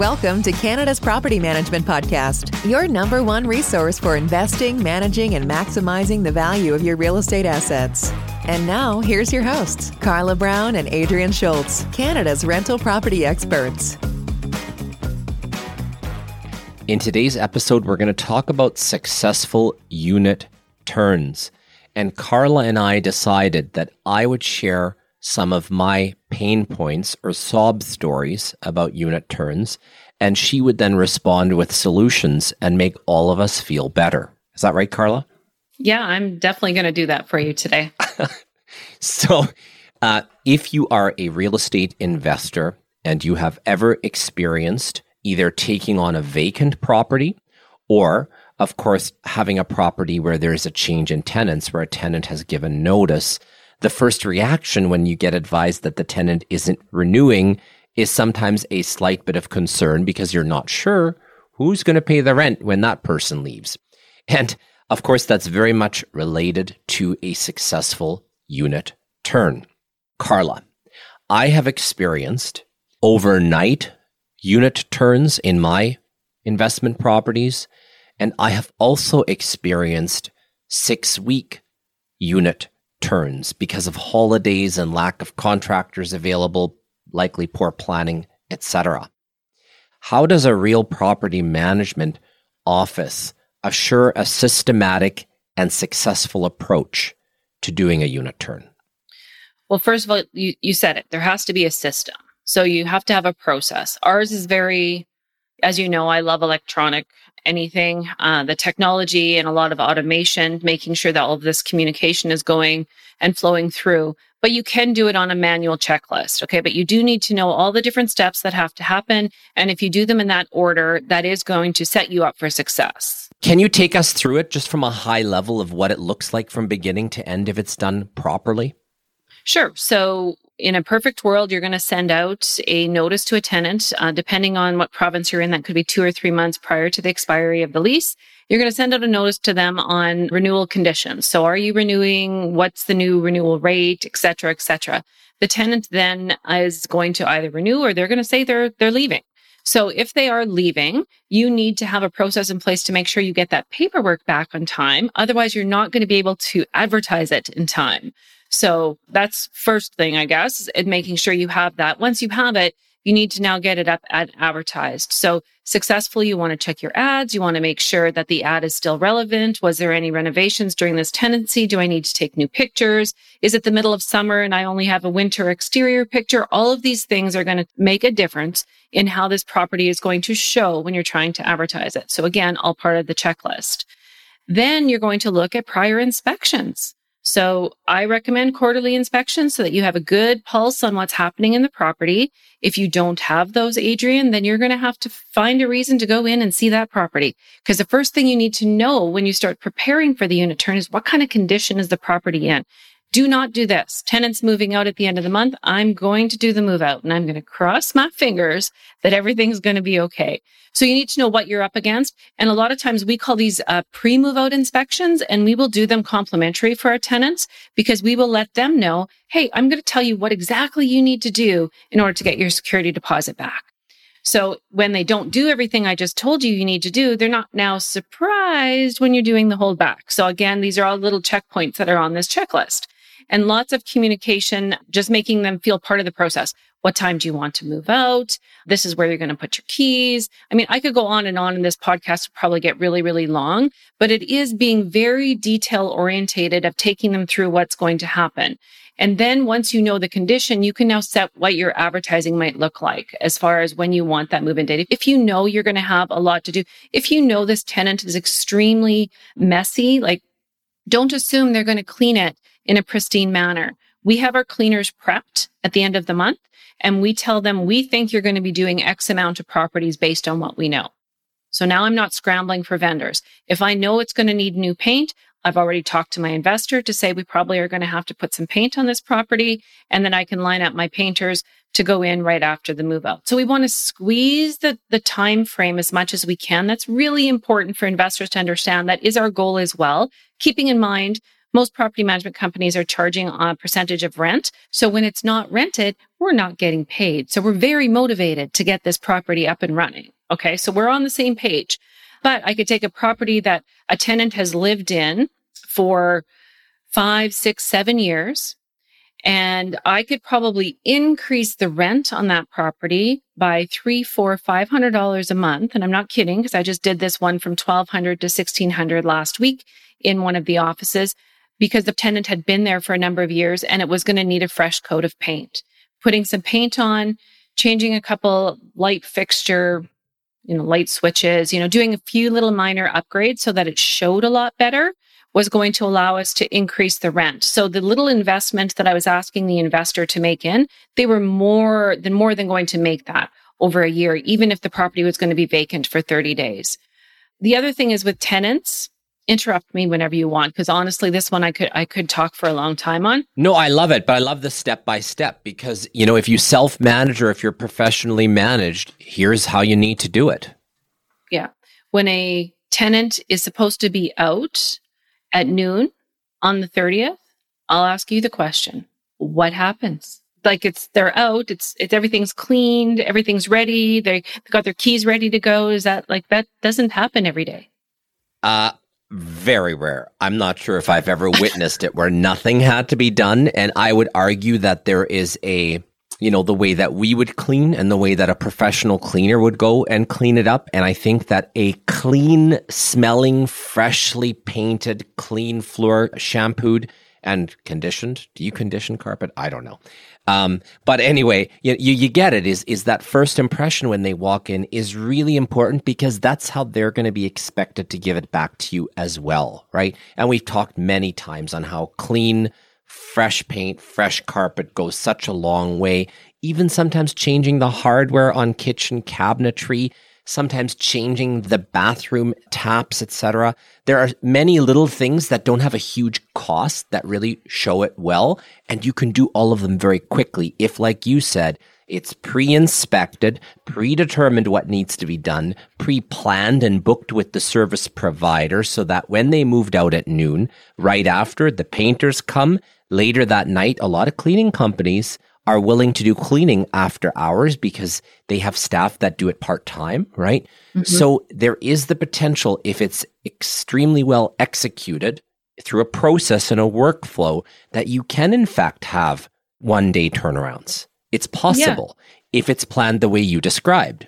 Welcome to Canada's Property Management Podcast, your number one resource for investing, managing, and maximizing the value of your real estate assets. And now, here's your hosts, Carla Brown and Adrian Schultz, Canada's rental property experts. In today's episode, we're going to talk about successful unit turns. And Carla and I decided that I would share some of my pain points or sob stories about unit turns, and she would then respond with solutions and make all of us feel better. Is that right, Carla? Yeah, I'm definitely going to do that for you today. so, uh, if you are a real estate investor and you have ever experienced either taking on a vacant property or of course, having a property where there's a change in tenants, where a tenant has given notice, the first reaction when you get advised that the tenant isn't renewing is sometimes a slight bit of concern because you're not sure who's going to pay the rent when that person leaves. And of course, that's very much related to a successful unit turn. Carla, I have experienced overnight unit turns in my investment properties, and I have also experienced six week unit turns because of holidays and lack of contractors available, likely poor planning, etc. How does a real property management office assure a systematic and successful approach to doing a unit turn? Well, first of all, you, you said it. There has to be a system. So you have to have a process. Ours is very, as you know, I love electronic anything, uh, the technology and a lot of automation, making sure that all of this communication is going and flowing through. But you can do it on a manual checklist. Okay. But you do need to know all the different steps that have to happen. And if you do them in that order, that is going to set you up for success. Can you take us through it just from a high level of what it looks like from beginning to end if it's done properly? Sure. So in a perfect world, you're going to send out a notice to a tenant, uh, depending on what province you're in. That could be two or three months prior to the expiry of the lease. You're going to send out a notice to them on renewal conditions. So are you renewing? What's the new renewal rate, et cetera, et cetera. The tenant then is going to either renew or they're going to say they're, they're leaving. So if they are leaving, you need to have a process in place to make sure you get that paperwork back on time. Otherwise, you're not going to be able to advertise it in time. So that's first thing, I guess, and making sure you have that. Once you have it, you need to now get it up and advertised. So successfully, you want to check your ads. You want to make sure that the ad is still relevant. Was there any renovations during this tenancy? Do I need to take new pictures? Is it the middle of summer and I only have a winter exterior picture? All of these things are going to make a difference in how this property is going to show when you're trying to advertise it. So again, all part of the checklist. Then you're going to look at prior inspections. So I recommend quarterly inspections so that you have a good pulse on what's happening in the property. If you don't have those, Adrian, then you're going to have to find a reason to go in and see that property. Because the first thing you need to know when you start preparing for the unit turn is what kind of condition is the property in? Do not do this. Tenants moving out at the end of the month. I'm going to do the move out and I'm going to cross my fingers that everything's going to be okay. So you need to know what you're up against. And a lot of times we call these uh, pre-move out inspections and we will do them complimentary for our tenants because we will let them know, Hey, I'm going to tell you what exactly you need to do in order to get your security deposit back. So when they don't do everything I just told you you need to do, they're not now surprised when you're doing the holdback. So again, these are all little checkpoints that are on this checklist and lots of communication, just making them feel part of the process. What time do you want to move out? This is where you're going to put your keys. I mean, I could go on and on and this podcast would probably get really, really long, but it is being very detail orientated of taking them through what's going to happen. And then once you know the condition, you can now set what your advertising might look like as far as when you want that move in date. If you know you're going to have a lot to do, if you know this tenant is extremely messy, like don't assume they're going to clean it in a pristine manner. We have our cleaners prepped at the end of the month and we tell them we think you're going to be doing X amount of properties based on what we know. So now I'm not scrambling for vendors. If I know it's going to need new paint, I've already talked to my investor to say we probably are going to have to put some paint on this property and then I can line up my painters to go in right after the move out. So we want to squeeze the, the time frame as much as we can. That's really important for investors to understand. That is our goal as well. Keeping in mind most property management companies are charging a percentage of rent. So when it's not rented, we're not getting paid. So we're very motivated to get this property up and running. Okay. So we're on the same page, but I could take a property that a tenant has lived in for five, six, seven years. And I could probably increase the rent on that property by three, four, five hundred dollars a month. And I'm not kidding because I just did this one from 1200 to 1600 last week in one of the offices because the tenant had been there for a number of years and it was going to need a fresh coat of paint. Putting some paint on, changing a couple light fixture, you know, light switches, you know, doing a few little minor upgrades so that it showed a lot better was going to allow us to increase the rent. So the little investment that I was asking the investor to make in, they were more than more than going to make that over a year, even if the property was going to be vacant for 30 days. The other thing is with tenants, interrupt me whenever you want because honestly this one I could I could talk for a long time on. No, I love it, but I love the step by step because you know if you self-manage or if you're professionally managed, here's how you need to do it. Yeah. When a tenant is supposed to be out at noon on the 30th, I'll ask you the question. What happens? Like it's they're out, it's it's everything's cleaned, everything's ready, they got their keys ready to go. Is that like that doesn't happen every day? Uh very rare. I'm not sure if I've ever witnessed it where nothing had to be done. And I would argue that there is a, you know, the way that we would clean and the way that a professional cleaner would go and clean it up. And I think that a clean smelling, freshly painted, clean floor, shampooed and conditioned. Do you condition carpet? I don't know. Um, but anyway, you, you, you get it. Is is that first impression when they walk in is really important because that's how they're going to be expected to give it back to you as well, right? And we've talked many times on how clean, fresh paint, fresh carpet goes such a long way. Even sometimes changing the hardware on kitchen cabinetry sometimes changing the bathroom taps, etc. There are many little things that don't have a huge cost that really show it well. And you can do all of them very quickly if, like you said, it's pre inspected, predetermined what needs to be done, pre planned and booked with the service provider so that when they moved out at noon, right after the painters come later that night, a lot of cleaning companies are willing to do cleaning after hours because they have staff that do it part time, right? Mm-hmm. So there is the potential if it's extremely well executed through a process and a workflow that you can in fact have one day turnarounds. It's possible yeah. if it's planned the way you described.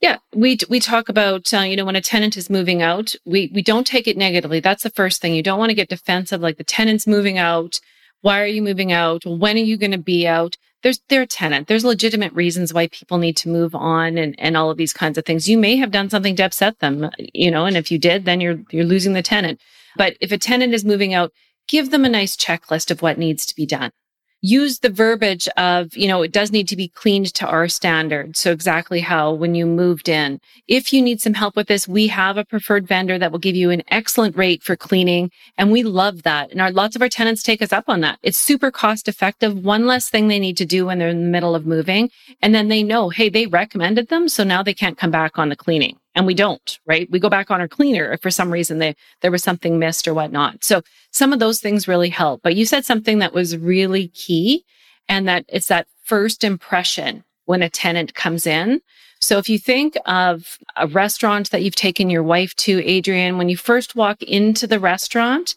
Yeah, we we talk about uh, you know when a tenant is moving out, we we don't take it negatively. That's the first thing. You don't want to get defensive like the tenant's moving out why are you moving out? When are you going to be out? There's their tenant. There's legitimate reasons why people need to move on and, and all of these kinds of things. You may have done something to upset them, you know, and if you did, then you're you're losing the tenant. But if a tenant is moving out, give them a nice checklist of what needs to be done use the verbiage of, you know, it does need to be cleaned to our standard. So exactly how when you moved in. If you need some help with this, we have a preferred vendor that will give you an excellent rate for cleaning. And we love that. And our, lots of our tenants take us up on that. It's super cost effective. One less thing they need to do when they're in the middle of moving. And then they know, hey, they recommended them. So now they can't come back on the cleaning and we don't, right? We go back on our cleaner if for some reason they, there was something missed or whatnot. So some of those things really help. But you said something that was really key and that it's that first impression when a tenant comes in. So if you think of a restaurant that you've taken your wife to, Adrian, when you first walk into the restaurant,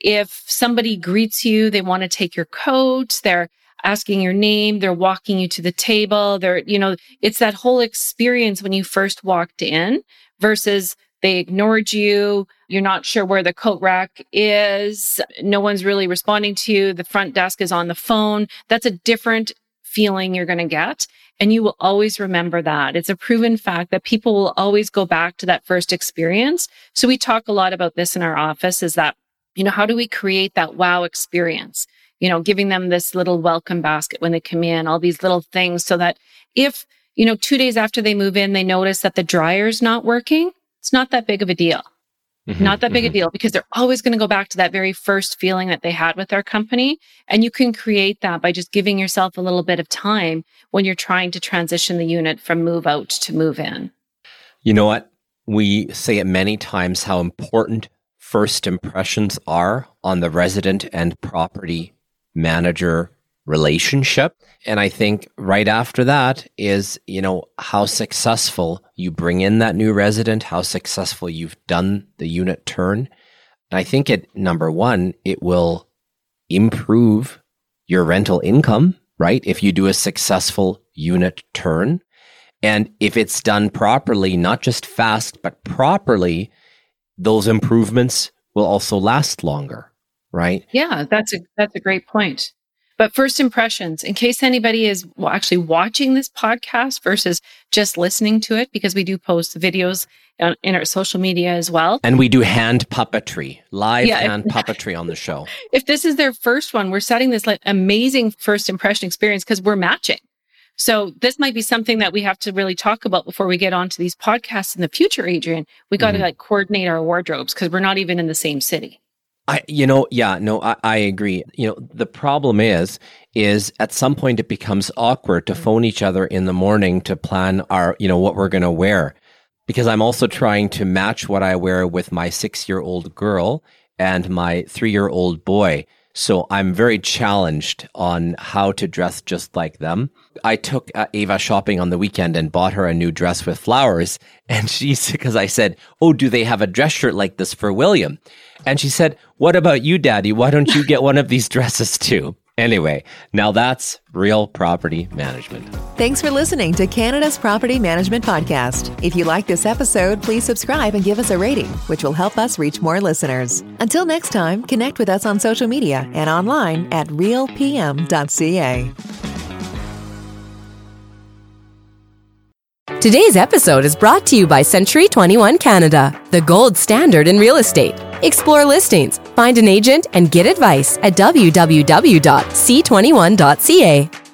if somebody greets you, they want to take your coat, they're asking your name, they're walking you to the table. They're, you know, it's that whole experience when you first walked in versus they ignored you. You're not sure where the coat rack is. No one's really responding to you. The front desk is on the phone. That's a different feeling you're going to get. And you will always remember that. It's a proven fact that people will always go back to that first experience. So we talk a lot about this in our office is that, you know, how do we create that wow experience? You know, giving them this little welcome basket when they come in, all these little things so that if, you know, two days after they move in, they notice that the dryer's not working, it's not that big of a deal. Mm-hmm, not that big mm-hmm. a deal because they're always going to go back to that very first feeling that they had with our company. And you can create that by just giving yourself a little bit of time when you're trying to transition the unit from move out to move in. You know what? We say it many times how important first impressions are on the resident and property manager relationship. And I think right after that is, you know, how successful you bring in that new resident, how successful you've done the unit turn. And I think it, number one, it will improve your rental income, right? If you do a successful unit turn. And if it's done properly, not just fast, but properly, those improvements will also last longer, right? Yeah, that's a that's a great point. But first impressions, in case anybody is actually watching this podcast versus just listening to it, because we do post videos in our social media as well. And we do hand puppetry, live yeah, hand if, puppetry on the show. If this is their first one, we're setting this like amazing first impression experience because we're matching. So this might be something that we have to really talk about before we get onto these podcasts in the future, Adrian. We got to mm-hmm. like coordinate our wardrobes because we're not even in the same city. I, you know, yeah, no, I, I agree. You know, the problem is, is at some point it becomes awkward to phone each other in the morning to plan our, you know, what we're going to wear. Because I'm also trying to match what I wear with my six year old girl and my three year old boy. So I'm very challenged on how to dress just like them. I took uh, Ava shopping on the weekend and bought her a new dress with flowers. And she's, because I said, Oh, do they have a dress shirt like this for William? And she said, What about you, daddy? Why don't you get one of these dresses too? Anyway, now that's real property management. Thanks for listening to Canada's Property Management Podcast. If you like this episode, please subscribe and give us a rating, which will help us reach more listeners. Until next time, connect with us on social media and online at realpm.ca. Today's episode is brought to you by Century 21 Canada, the gold standard in real estate. Explore listings, find an agent, and get advice at www.c21.ca.